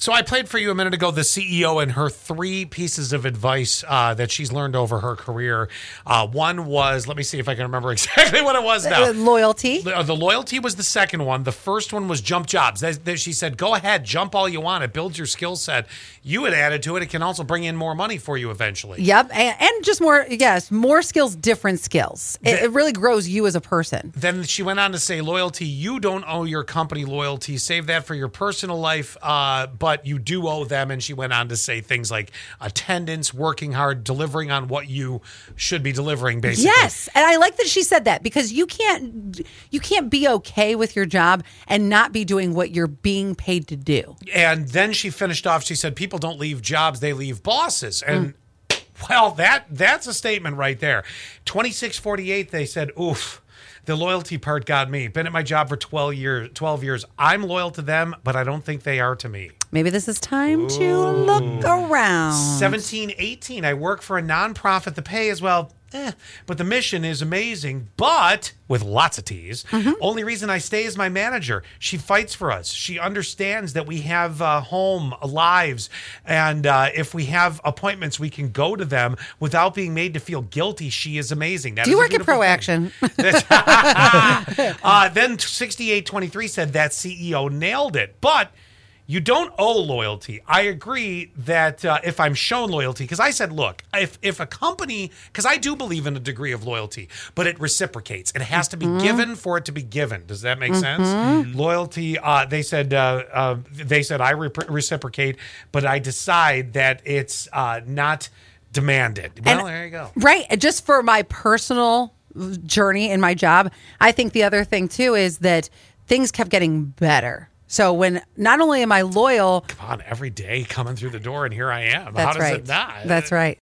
So I played for you a minute ago the CEO and her three pieces of advice uh, that she's learned over her career. Uh, one was, let me see if I can remember exactly what it was now. Uh, loyalty. The, uh, the loyalty was the second one. The first one was jump jobs. That, that she said, go ahead, jump all you want. It builds your skill set. You had added to it. It can also bring in more money for you eventually. Yep, and, and just more. Yes, more skills, different skills. It, The- it really grows you as a person. Then she went on to say, loyalty, you don't owe your company loyalty. Save that for your personal life, uh, but you do owe them. And she went on to say things like attendance, working hard, delivering on what you should be delivering, basically. Yes, and I like that she said that because you can't you can't be okay with your job and not be doing what you're being paid to do. And then she finished off, she said, people don't leave jobs, they leave bosses. And Mm. well, that that's a statement right there. 2648, they said, oof. The loyalty part got me. Been at my job for 12 years. 12 years. I'm loyal to them, but I don't think they are to me. Maybe this is time to look around. 1718 i work for a nonprofit the pay is well eh, but the mission is amazing but with lots of t's Mm-hmm. only reason i stay is my manager she fights for us she understands that we have uh, home lives and uh, if we have appointments we can go to them without being made to feel guilty she is amazing That Do you work at beautiful Pro thing. Action? uh, then 6823 said that CEO nailed it. But you don't owe loyalty. I agree that uh, if I'm shown loyalty, because I said, look, if, if a company, because I do believe in a degree of loyalty, but it reciprocates. It has to be given for it to be given. Does that make sense? Loyalty, uh, they said, uh, uh, they said I rep- reciprocate, but I decide that it's uh, not demanded. Well, And- there you go. Right. Just for my personal journey in my job, I think the other thing too is that things kept getting better. So when not only am I loyal, Come on, every day coming through the door, and here I am. How that's does right. it not? That's right.